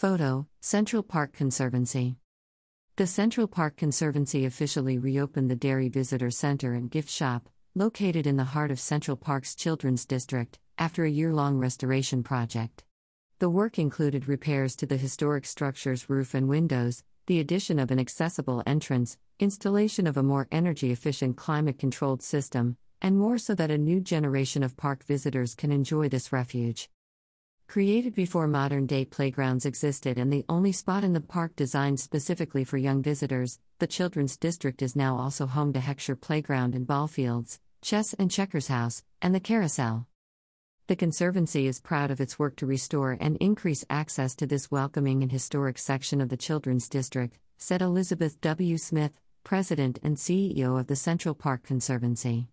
Photo Central Park Conservancy. The Central Park Conservancy officially reopened the Dairy Visitor Center and Gift Shop, located in the heart of Central Park's Children's District, after a year long restoration project. The work included repairs to the historic structure's roof and windows, the addition of an accessible entrance, installation of a more energy efficient climate controlled system, and more so that a new generation of park visitors can enjoy this refuge. Created before modern day playgrounds existed and the only spot in the park designed specifically for young visitors, the Children's District is now also home to Heckscher Playground and ball fields, chess and checkers house, and the carousel. The Conservancy is proud of its work to restore and increase access to this welcoming and historic section of the Children's District, said Elizabeth W. Smith, President and CEO of the Central Park Conservancy.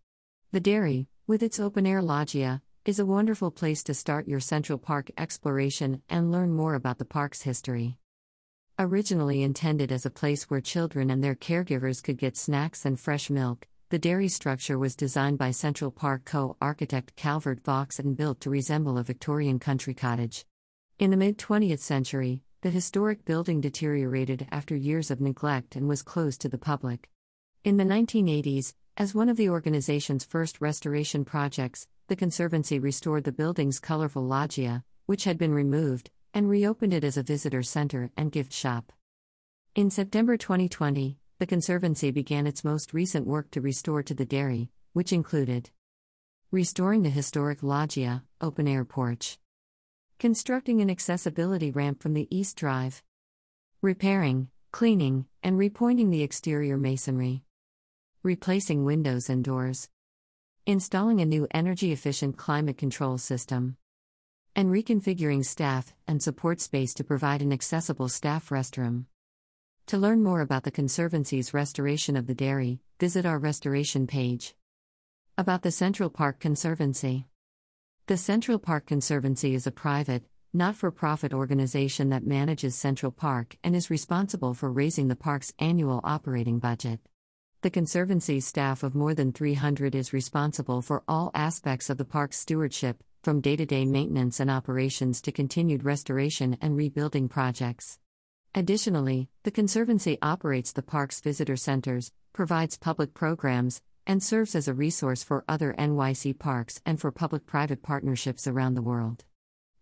The dairy, with its open air loggia, is a wonderful place to start your Central Park exploration and learn more about the park's history. Originally intended as a place where children and their caregivers could get snacks and fresh milk, the dairy structure was designed by Central Park co architect Calvert Vaux and built to resemble a Victorian country cottage. In the mid 20th century, the historic building deteriorated after years of neglect and was closed to the public. In the 1980s, as one of the organization's first restoration projects, the Conservancy restored the building's colorful loggia, which had been removed, and reopened it as a visitor center and gift shop. In September 2020, the Conservancy began its most recent work to restore to the dairy, which included restoring the historic loggia, open air porch, constructing an accessibility ramp from the East Drive, repairing, cleaning, and repointing the exterior masonry, replacing windows and doors installing a new energy efficient climate control system, and reconfiguring staff and support space to provide an accessible staff restroom. To learn more about the Conservancy's restoration of the dairy, visit our restoration page. About the Central Park Conservancy The Central Park Conservancy is a private, not for profit organization that manages Central Park and is responsible for raising the park's annual operating budget. The Conservancy's staff of more than 300 is responsible for all aspects of the park's stewardship, from day to day maintenance and operations to continued restoration and rebuilding projects. Additionally, the Conservancy operates the park's visitor centers, provides public programs, and serves as a resource for other NYC parks and for public private partnerships around the world.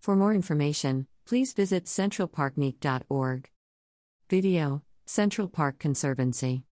For more information, please visit centralparkmeet.org. Video Central Park Conservancy